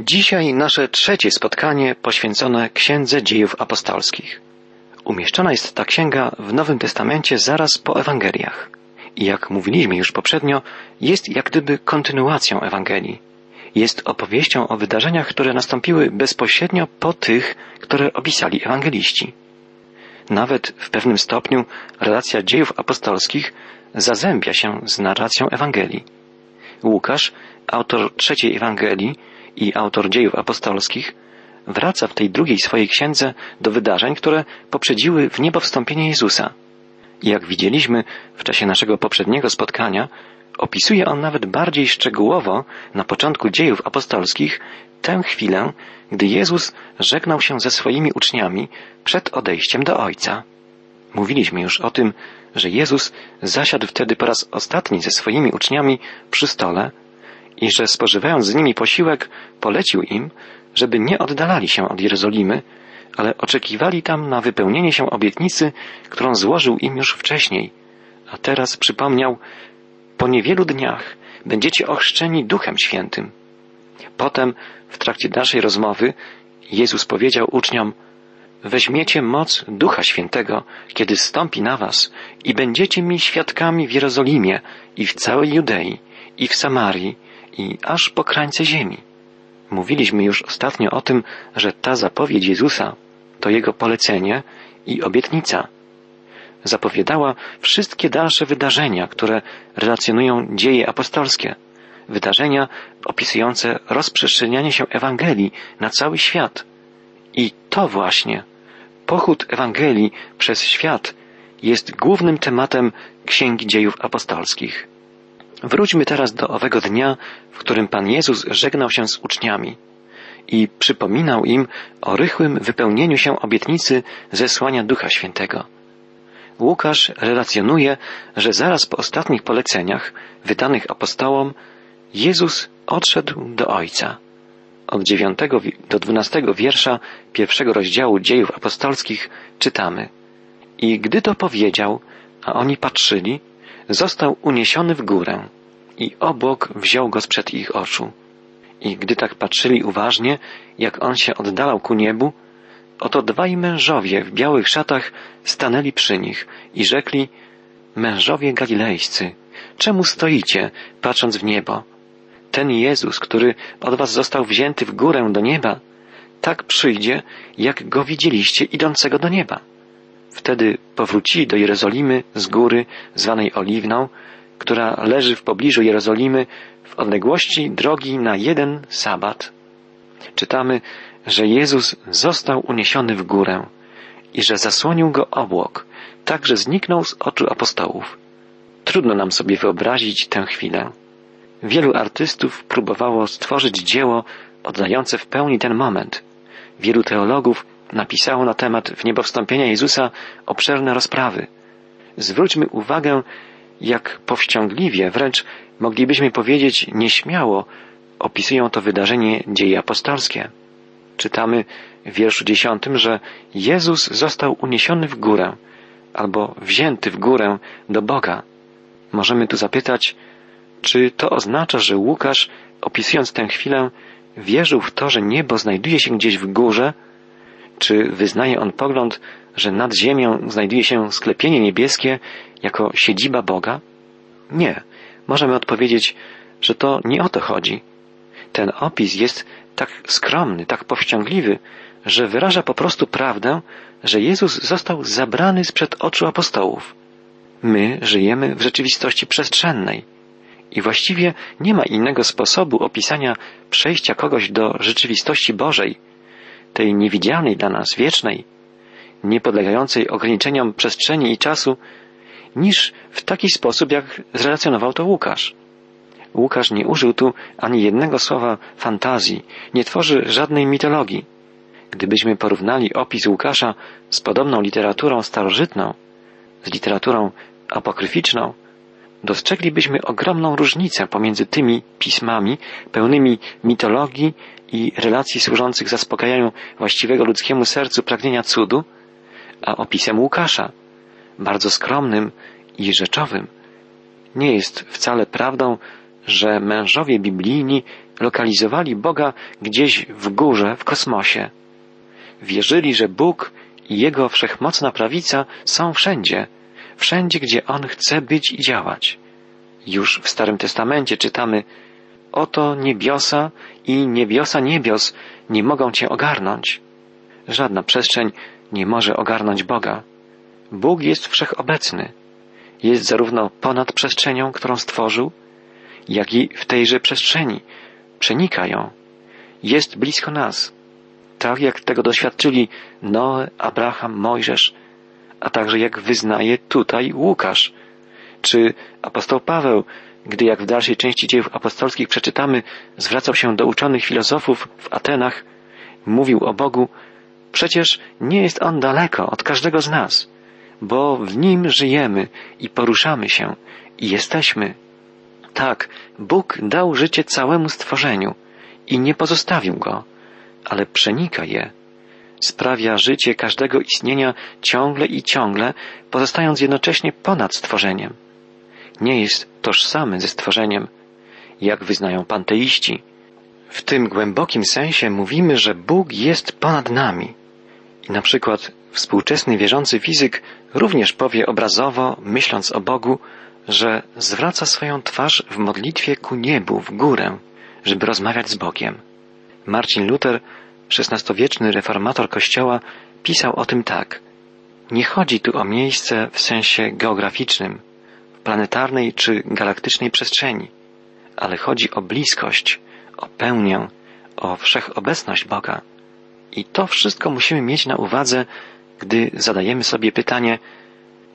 Dzisiaj nasze trzecie spotkanie poświęcone Księdze Dziejów Apostolskich. Umieszczona jest ta księga w Nowym Testamencie zaraz po Ewangeliach. I jak mówiliśmy już poprzednio, jest jak gdyby kontynuacją Ewangelii. Jest opowieścią o wydarzeniach, które nastąpiły bezpośrednio po tych, które opisali ewangeliści. Nawet w pewnym stopniu relacja dziejów apostolskich zazębia się z narracją Ewangelii. Łukasz, autor trzeciej Ewangelii, i autor dziejów apostolskich, wraca w tej drugiej swojej księdze do wydarzeń, które poprzedziły w niebo wstąpienie Jezusa. Jak widzieliśmy w czasie naszego poprzedniego spotkania, opisuje on nawet bardziej szczegółowo na początku dziejów apostolskich tę chwilę, gdy Jezus żegnał się ze swoimi uczniami przed odejściem do Ojca. Mówiliśmy już o tym, że Jezus zasiadł wtedy po raz ostatni ze swoimi uczniami przy stole i że spożywając z nimi posiłek, polecił im, żeby nie oddalali się od Jerozolimy, ale oczekiwali tam na wypełnienie się obietnicy, którą złożył im już wcześniej. A teraz przypomniał, po niewielu dniach będziecie ochrzczeni Duchem Świętym. Potem, w trakcie dalszej rozmowy, Jezus powiedział uczniom, weźmiecie moc Ducha Świętego, kiedy stąpi na was i będziecie mi świadkami w Jerozolimie i w całej Judei i w Samarii i aż po krańce ziemi. Mówiliśmy już ostatnio o tym, że ta zapowiedź Jezusa to Jego polecenie i obietnica. Zapowiadała wszystkie dalsze wydarzenia, które relacjonują dzieje apostolskie. Wydarzenia opisujące rozprzestrzenianie się Ewangelii na cały świat. I to właśnie, pochód Ewangelii przez świat jest głównym tematem Księgi Dziejów Apostolskich. Wróćmy teraz do owego dnia, w którym Pan Jezus żegnał się z uczniami i przypominał im o rychłym wypełnieniu się obietnicy zesłania Ducha Świętego. Łukasz relacjonuje, że zaraz po ostatnich poleceniach wydanych apostołom Jezus odszedł do Ojca. Od dziewiątego do dwunastego wiersza pierwszego rozdziału dziejów apostolskich czytamy. I gdy to powiedział, a oni patrzyli, został uniesiony w górę i obłok wziął go sprzed ich oczu. I gdy tak patrzyli uważnie, jak on się oddalał ku niebu, oto dwaj mężowie w białych szatach stanęli przy nich i rzekli, mężowie galilejscy, czemu stoicie, patrząc w niebo? Ten Jezus, który od was został wzięty w górę do nieba, tak przyjdzie, jak go widzieliście idącego do nieba. Wtedy powrócili do Jerozolimy z góry zwanej Oliwną, która leży w pobliżu Jerozolimy w odległości drogi na jeden sabat. Czytamy, że Jezus został uniesiony w górę i że zasłonił go obłok, tak że zniknął z oczu apostołów. Trudno nam sobie wyobrazić tę chwilę. Wielu artystów próbowało stworzyć dzieło oddające w pełni ten moment. Wielu teologów napisało na temat wniebowstąpienia Jezusa obszerne rozprawy. Zwróćmy uwagę, jak powściągliwie, wręcz moglibyśmy powiedzieć nieśmiało, opisują to wydarzenie dzieje apostolskie. Czytamy w wierszu dziesiątym, że Jezus został uniesiony w górę albo wzięty w górę do Boga. Możemy tu zapytać, czy to oznacza, że Łukasz, opisując tę chwilę, wierzył w to, że niebo znajduje się gdzieś w górze, czy wyznaje on pogląd, że nad ziemią znajduje się sklepienie niebieskie jako siedziba Boga? Nie. Możemy odpowiedzieć, że to nie o to chodzi. Ten opis jest tak skromny, tak powściągliwy, że wyraża po prostu prawdę, że Jezus został zabrany sprzed oczu apostołów. My żyjemy w rzeczywistości przestrzennej i właściwie nie ma innego sposobu opisania przejścia kogoś do rzeczywistości Bożej, tej niewidzialnej dla nas, wiecznej, niepodlegającej ograniczeniom przestrzeni i czasu, niż w taki sposób, jak zrelacjonował to Łukasz. Łukasz nie użył tu ani jednego słowa fantazji, nie tworzy żadnej mitologii. Gdybyśmy porównali opis Łukasza z podobną literaturą starożytną, z literaturą apokryficzną, dostrzeglibyśmy ogromną różnicę pomiędzy tymi pismami pełnymi mitologii i relacji służących zaspokajaniu właściwego ludzkiemu sercu pragnienia cudu, a opisem Łukasza, bardzo skromnym i rzeczowym. Nie jest wcale prawdą, że mężowie biblijni lokalizowali Boga gdzieś w górze, w kosmosie. Wierzyli, że Bóg i Jego wszechmocna prawica są wszędzie, wszędzie, gdzie On chce być i działać. Już w Starym Testamencie czytamy Oto niebiosa i niebiosa niebios nie mogą Cię ogarnąć. Żadna przestrzeń nie może ogarnąć Boga. Bóg jest wszechobecny. Jest zarówno ponad przestrzenią, którą stworzył, jak i w tejże przestrzeni. Przenika ją. Jest blisko nas. Tak jak tego doświadczyli Noe, Abraham, Mojżesz, a także jak wyznaje tutaj Łukasz, czy apostoł Paweł, gdy jak w dalszej części dziejów apostolskich przeczytamy, zwracał się do uczonych filozofów w Atenach, mówił o Bogu, przecież nie jest On daleko od każdego z nas, bo w Nim żyjemy i poruszamy się i jesteśmy. Tak, Bóg dał życie całemu stworzeniu i nie pozostawił go, ale przenika je. Sprawia życie każdego istnienia ciągle i ciągle, pozostając jednocześnie ponad stworzeniem. Nie jest tożsamy ze stworzeniem, jak wyznają panteiści. W tym głębokim sensie mówimy, że Bóg jest ponad nami. I na przykład współczesny wierzący fizyk również powie obrazowo, myśląc o Bogu, że zwraca swoją twarz w modlitwie ku niebu, w górę, żeby rozmawiać z Bogiem. Marcin Luther, XVI-wieczny reformator Kościoła, pisał o tym tak. Nie chodzi tu o miejsce w sensie geograficznym, planetarnej czy galaktycznej przestrzeni, ale chodzi o bliskość, o pełnię, o wszechobecność Boga. I to wszystko musimy mieć na uwadze, gdy zadajemy sobie pytanie,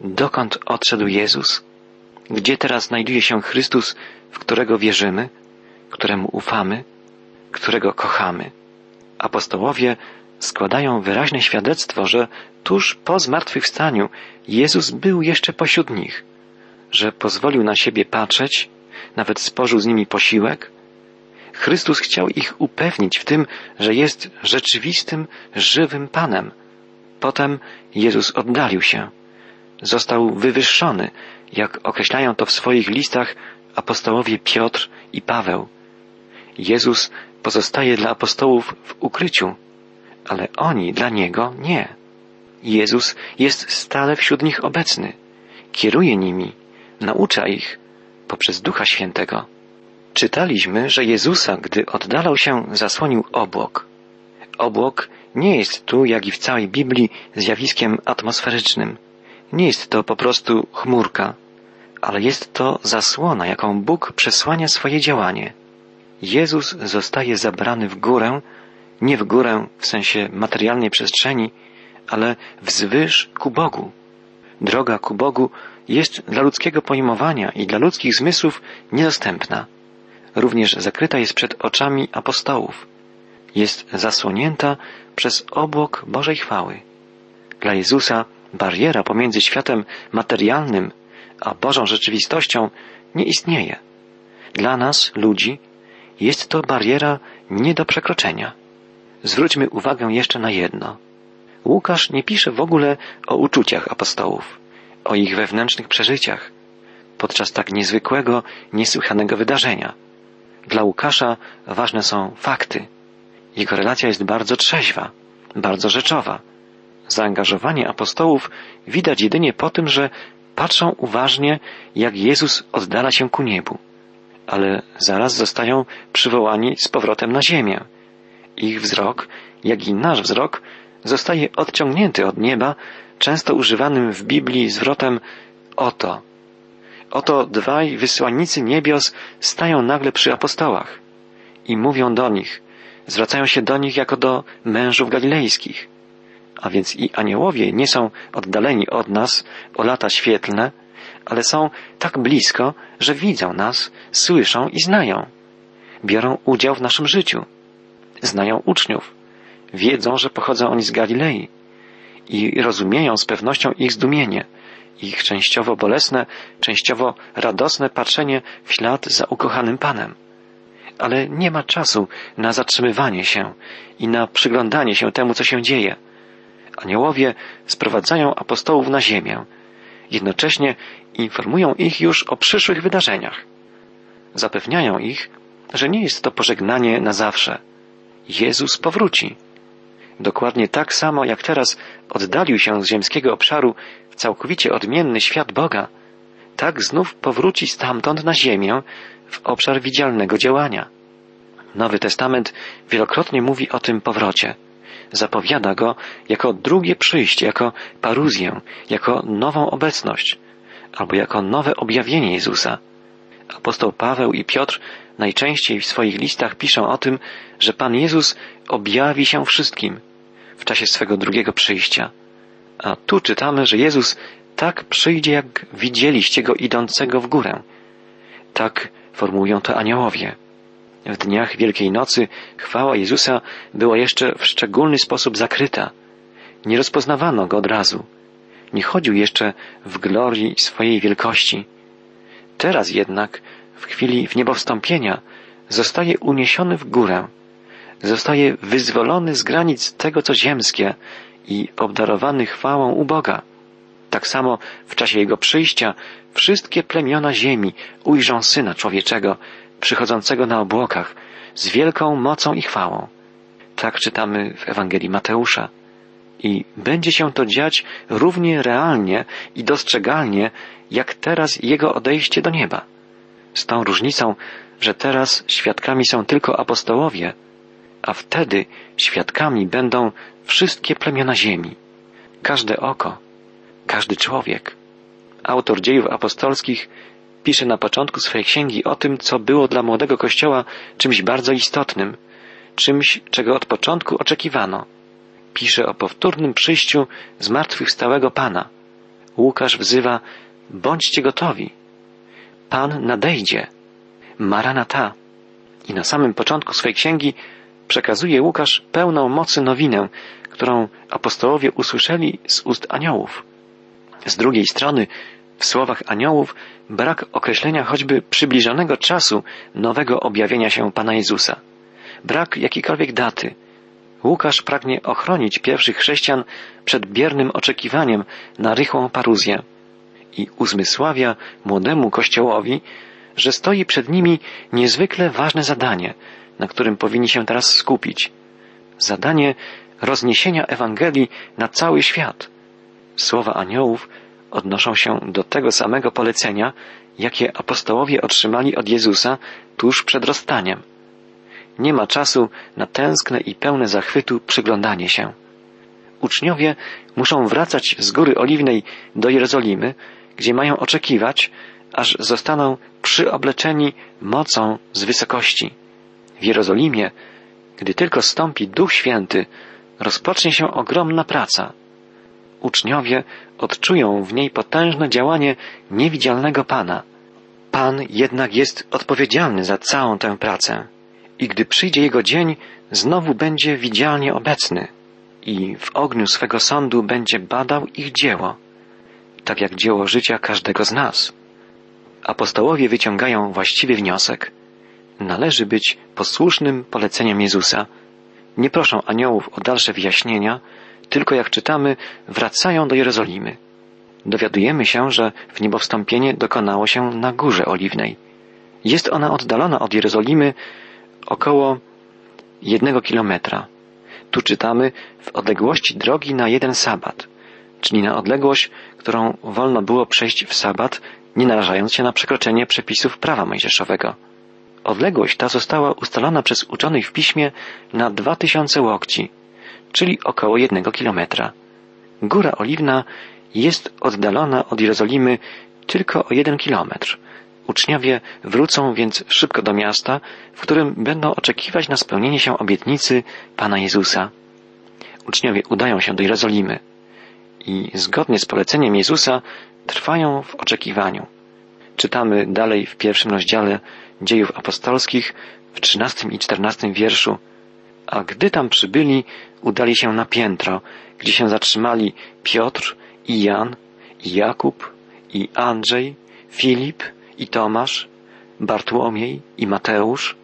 dokąd odszedł Jezus? Gdzie teraz znajduje się Chrystus, w którego wierzymy, któremu ufamy, którego kochamy? Apostołowie składają wyraźne świadectwo, że tuż po zmartwychwstaniu Jezus był jeszcze pośród nich, że pozwolił na siebie patrzeć, nawet spożył z nimi posiłek. Chrystus chciał ich upewnić w tym, że jest rzeczywistym, żywym Panem. Potem Jezus oddalił się. Został wywyższony, jak określają to w swoich listach apostołowie Piotr i Paweł. Jezus pozostaje dla apostołów w ukryciu, ale oni dla Niego nie. Jezus jest stale wśród nich obecny, kieruje nimi, naucza ich poprzez Ducha Świętego. Czytaliśmy, że Jezusa, gdy oddalał się, zasłonił obłok. Obłok nie jest tu, jak i w całej Biblii, zjawiskiem atmosferycznym. Nie jest to po prostu chmurka, ale jest to zasłona, jaką Bóg przesłania swoje działanie. Jezus zostaje zabrany w górę, nie w górę w sensie materialnej przestrzeni, ale wzwyż ku Bogu. Droga ku Bogu jest dla ludzkiego pojmowania i dla ludzkich zmysłów niedostępna. Również zakryta jest przed oczami apostołów. Jest zasłonięta przez obłok Bożej chwały. Dla Jezusa bariera pomiędzy światem materialnym a Bożą rzeczywistością nie istnieje. Dla nas, ludzi, jest to bariera nie do przekroczenia. Zwróćmy uwagę jeszcze na jedno. Łukasz nie pisze w ogóle o uczuciach apostołów, o ich wewnętrznych przeżyciach, podczas tak niezwykłego, niesłychanego wydarzenia. Dla Łukasza ważne są fakty. Jego relacja jest bardzo trzeźwa, bardzo rzeczowa. Zaangażowanie apostołów widać jedynie po tym, że patrzą uważnie, jak Jezus oddala się ku niebu, ale zaraz zostają przywołani z powrotem na ziemię. Ich wzrok, jak i nasz wzrok, zostaje odciągnięty od nieba, często używanym w Biblii zwrotem oto. Oto dwaj wysłannicy niebios stają nagle przy apostołach i mówią do nich, zwracają się do nich jako do mężów galilejskich a więc i aniołowie nie są oddaleni od nas o lata świetlne, ale są tak blisko, że widzą nas, słyszą i znają. Biorą udział w naszym życiu. Znają uczniów. Wiedzą, że pochodzą oni z Galilei i rozumieją z pewnością ich zdumienie, ich częściowo bolesne, częściowo radosne patrzenie w ślad za ukochanym Panem. Ale nie ma czasu na zatrzymywanie się i na przyglądanie się temu, co się dzieje. Aniołowie sprowadzają apostołów na ziemię. Jednocześnie informują ich już o przyszłych wydarzeniach. Zapewniają ich, że nie jest to pożegnanie na zawsze. Jezus powróci. Dokładnie tak samo jak teraz oddalił się z ziemskiego obszaru w całkowicie odmienny świat Boga, tak znów powróci stamtąd na ziemię w obszar widzialnego działania. Nowy Testament wielokrotnie mówi o tym powrocie. Zapowiada go jako drugie przyjście, jako paruzję, jako nową obecność, albo jako nowe objawienie Jezusa. Apostoł Paweł i Piotr najczęściej w swoich listach piszą o tym, że Pan Jezus objawi się wszystkim w czasie swego drugiego przyjścia. A tu czytamy, że Jezus tak przyjdzie, jak widzieliście go idącego w górę. Tak formułują to aniołowie. W dniach Wielkiej Nocy chwała Jezusa była jeszcze w szczególny sposób zakryta. Nie rozpoznawano go od razu. Nie chodził jeszcze w glorii swojej wielkości. Teraz jednak, w chwili w niebowstąpienia, zostaje uniesiony w górę. Zostaje wyzwolony z granic tego, co ziemskie i obdarowany chwałą u Boga. Tak samo w czasie Jego przyjścia wszystkie plemiona ziemi ujrzą Syna Człowieczego, przychodzącego na obłokach, z wielką mocą i chwałą. Tak czytamy w Ewangelii Mateusza. I będzie się to dziać równie realnie i dostrzegalnie, jak teraz Jego odejście do nieba. Z tą różnicą, że teraz świadkami są tylko apostołowie, a wtedy świadkami będą wszystkie plemiona ziemi, każde oko, każdy człowiek. Autor dziejów apostolskich pisze na początku swojej księgi o tym, co było dla młodego kościoła czymś bardzo istotnym, czymś, czego od początku oczekiwano. Pisze o powtórnym przyjściu zmartwychwstałego Pana. Łukasz wzywa, bądźcie gotowi. Pan nadejdzie. Maranata. I na samym początku swojej księgi przekazuje Łukasz pełną mocy nowinę, którą apostołowie usłyszeli z ust aniołów. Z drugiej strony, w słowach aniołów brak określenia choćby przybliżonego czasu nowego objawienia się Pana Jezusa. Brak jakiejkolwiek daty. Łukasz pragnie ochronić pierwszych chrześcijan przed biernym oczekiwaniem na rychłą paruzję i uzmysławia młodemu kościołowi, że stoi przed nimi niezwykle ważne zadanie, na którym powinni się teraz skupić. Zadanie rozniesienia Ewangelii na cały świat. Słowa aniołów odnoszą się do tego samego polecenia, jakie apostołowie otrzymali od Jezusa tuż przed rozstaniem. Nie ma czasu na tęskne i pełne zachwytu przyglądanie się. Uczniowie muszą wracać z Góry Oliwnej do Jerozolimy, gdzie mają oczekiwać, aż zostaną przyobleczeni mocą z wysokości. W Jerozolimie, gdy tylko stąpi Duch Święty, rozpocznie się ogromna praca. Uczniowie odczują w niej potężne działanie niewidzialnego Pana. Pan jednak jest odpowiedzialny za całą tę pracę. I gdy przyjdzie Jego dzień, znowu będzie widzialnie obecny i w ogniu swego sądu będzie badał ich dzieło, tak jak dzieło życia każdego z nas. Apostołowie wyciągają właściwy wniosek. Należy być posłusznym poleceniem Jezusa. Nie proszą aniołów o dalsze wyjaśnienia, tylko jak czytamy, wracają do Jerozolimy. Dowiadujemy się, że w niebowstąpienie dokonało się na Górze Oliwnej. Jest ona oddalona od Jerozolimy około jednego kilometra. Tu czytamy w odległości drogi na jeden sabat, czyli na odległość, którą wolno było przejść w sabat, nie narażając się na przekroczenie przepisów prawa mojżeszowego. Odległość ta została ustalona przez uczonych w piśmie na dwa tysiące łokci, czyli około jednego kilometra. Góra Oliwna jest oddalona od Jerozolimy tylko o jeden kilometr. Uczniowie wrócą więc szybko do miasta, w którym będą oczekiwać na spełnienie się obietnicy Pana Jezusa. Uczniowie udają się do Jerozolimy i zgodnie z poleceniem Jezusa trwają w oczekiwaniu. Czytamy dalej w pierwszym rozdziale dziejów apostolskich w trzynastym i czternastym wierszu. A gdy tam przybyli, udali się na piętro, gdzie się zatrzymali Piotr i Jan, i Jakub, i Andrzej, Filip, i Tomasz, Bartłomiej i Mateusz,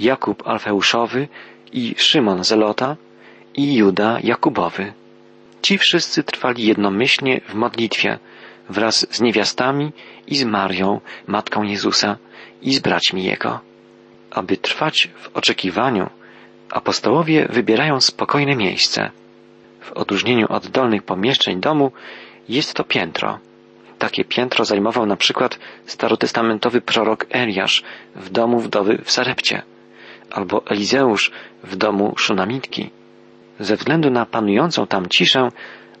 Jakub Alfeuszowy i Szymon Zelota i Juda Jakubowy. Ci wszyscy trwali jednomyślnie w modlitwie wraz z niewiastami i z Marią, matką Jezusa i z braćmi Jego. aby trwać w oczekiwaniu, apostołowie wybierają spokojne miejsce. W odróżnieniu od dolnych pomieszczeń domu jest to piętro. Takie piętro zajmował na przykład starotestamentowy prorok Eliasz w domu wdowy w Sarepcie, albo Elizeusz w domu Szunamitki. Ze względu na panującą tam ciszę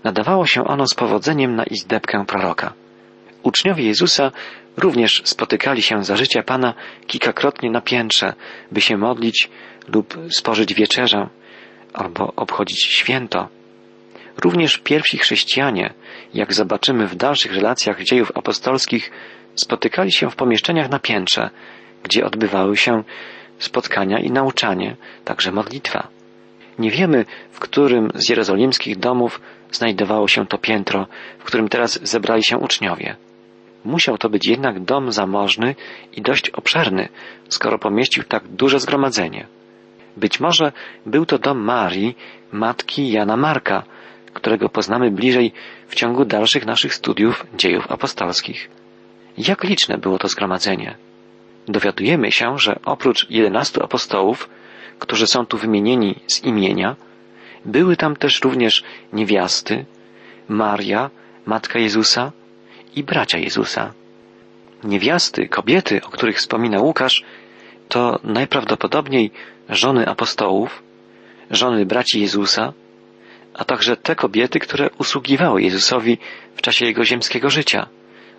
nadawało się ono z powodzeniem na izdebkę proroka. Uczniowie Jezusa również spotykali się za życia Pana kilkakrotnie na piętrze, by się modlić lub spożyć wieczerzę, albo obchodzić święto. Również pierwsi chrześcijanie, jak zobaczymy w dalszych relacjach dziejów apostolskich, spotykali się w pomieszczeniach na piętrze, gdzie odbywały się spotkania i nauczanie, także modlitwa. Nie wiemy, w którym z jerozolimskich domów znajdowało się to piętro, w którym teraz zebrali się uczniowie. Musiał to być jednak dom zamożny i dość obszerny, skoro pomieścił tak duże zgromadzenie. Być może był to dom Marii, matki Jana Marka, którego poznamy bliżej w ciągu dalszych naszych studiów dziejów apostolskich. Jak liczne było to zgromadzenie? Dowiadujemy się, że oprócz jedenastu apostołów, którzy są tu wymienieni z imienia, były tam też również niewiasty, Maria, matka Jezusa i bracia Jezusa. Niewiasty, kobiety, o których wspomina Łukasz, to najprawdopodobniej żony apostołów, żony braci Jezusa, a także te kobiety, które usługiwały Jezusowi w czasie jego ziemskiego życia,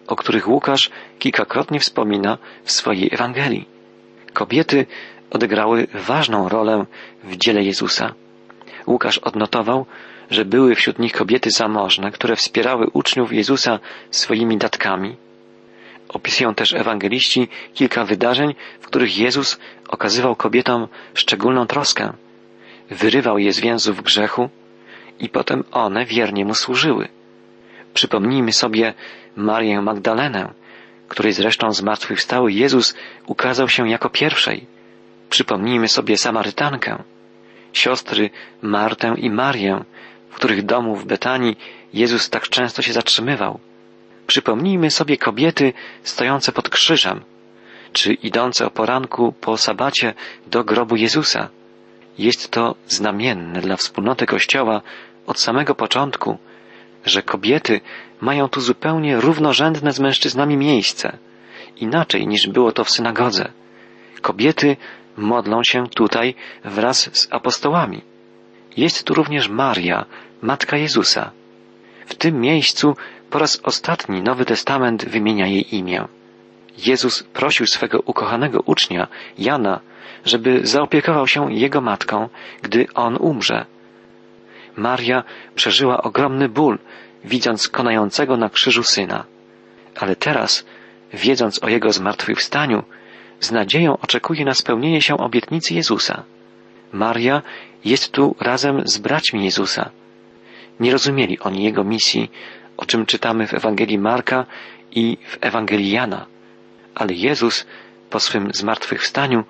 o których Łukasz kilkakrotnie wspomina w swojej Ewangelii. Kobiety odegrały ważną rolę w dziele Jezusa. Łukasz odnotował, że były wśród nich kobiety zamożne, które wspierały uczniów Jezusa swoimi datkami. Opisują też ewangeliści kilka wydarzeń, w których Jezus okazywał kobietom szczególną troskę. Wyrywał je z więzów grzechu i potem one wiernie mu służyły. Przypomnijmy sobie Marię Magdalenę, której zresztą zmartwychwstały Jezus ukazał się jako pierwszej. Przypomnijmy sobie Samarytankę, siostry Martę i Marię, w których domu w Betanii Jezus tak często się zatrzymywał. Przypomnijmy sobie kobiety stojące pod krzyżem, czy idące o poranku po sabacie do grobu Jezusa. Jest to znamienne dla wspólnoty Kościoła od samego początku, że kobiety mają tu zupełnie równorzędne z mężczyznami miejsce, inaczej niż było to w synagodze. Kobiety modlą się tutaj wraz z apostołami. Jest tu również Maria, matka Jezusa. W tym miejscu po raz ostatni Nowy Testament wymienia jej imię. Jezus prosił swego ukochanego ucznia, Jana, żeby zaopiekował się jego matką, gdy on umrze. Maria przeżyła ogromny ból, widząc konającego na krzyżu syna. Ale teraz, wiedząc o jego zmartwychwstaniu, z nadzieją oczekuje na spełnienie się obietnicy Jezusa. Maria jest tu razem z braćmi Jezusa. Nie rozumieli oni jego misji, o czym czytamy w Ewangelii Marka i w Ewangelii Jana. Ale Jezus po swym zmartwychwstaniu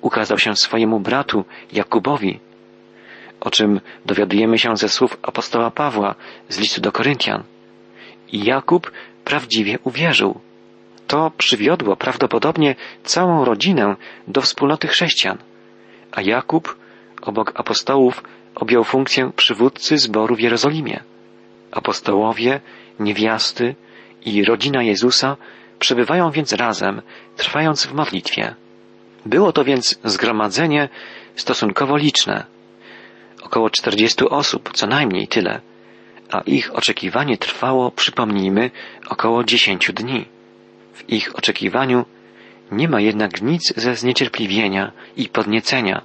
ukazał się swojemu bratu Jakubowi, o czym dowiadujemy się ze słów apostoła Pawła z listu do Koryntian. I Jakub prawdziwie uwierzył. To przywiodło prawdopodobnie całą rodzinę do wspólnoty chrześcijan, a Jakub obok apostołów objął funkcję przywódcy zboru w Jerozolimie. Apostołowie, niewiasty i rodzina Jezusa przebywają więc razem, trwając w modlitwie. Było to więc zgromadzenie stosunkowo liczne. Około czterdziestu osób, co najmniej tyle, a ich oczekiwanie trwało, przypomnijmy, około dziesięciu dni. W ich oczekiwaniu nie ma jednak nic ze zniecierpliwienia i podniecenia,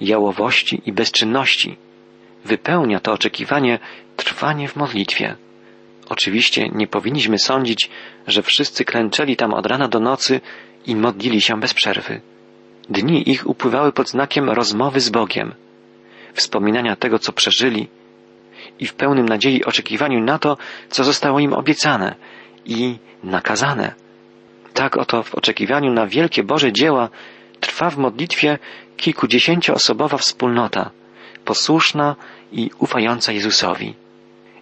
jałowości i bezczynności. Wypełnia to oczekiwanie trwanie w modlitwie. Oczywiście nie powinniśmy sądzić, że wszyscy klęczeli tam od rana do nocy i modlili się bez przerwy. Dni ich upływały pod znakiem rozmowy z Bogiem, wspominania tego, co przeżyli i w pełnym nadziei oczekiwaniu na to, co zostało im obiecane i nakazane. Tak oto w oczekiwaniu na wielkie Boże dzieła trwa w modlitwie kilkudziesięcioosobowa wspólnota, posłuszna i ufająca Jezusowi.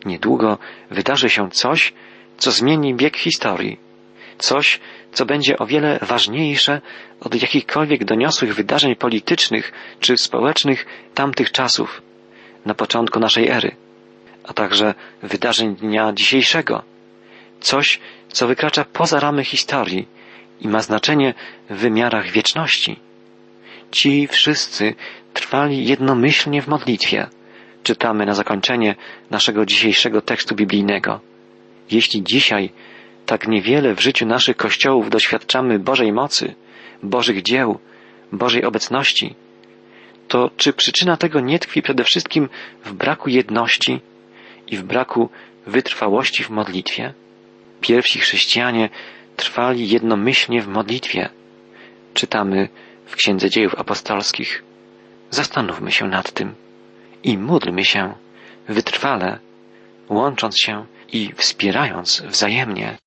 Niedługo wydarzy się coś, co zmieni bieg historii, coś, co będzie o wiele ważniejsze od jakichkolwiek doniosłych wydarzeń politycznych czy społecznych tamtych czasów, na początku naszej ery, a także wydarzeń dnia dzisiejszego. Coś, co wykracza poza ramy historii i ma znaczenie w wymiarach wieczności. Ci wszyscy trwali jednomyślnie w modlitwie. Czytamy na zakończenie naszego dzisiejszego tekstu biblijnego. Jeśli dzisiaj tak niewiele w życiu naszych kościołów doświadczamy Bożej mocy, Bożych dzieł, Bożej obecności, to czy przyczyna tego nie tkwi przede wszystkim w braku jedności i w braku wytrwałości w modlitwie? Pierwsi chrześcijanie trwali jednomyślnie w modlitwie. Czytamy w Księdze Dziejów Apostolskich. Zastanówmy się nad tym i módlmy się wytrwale, łącząc się i wspierając wzajemnie.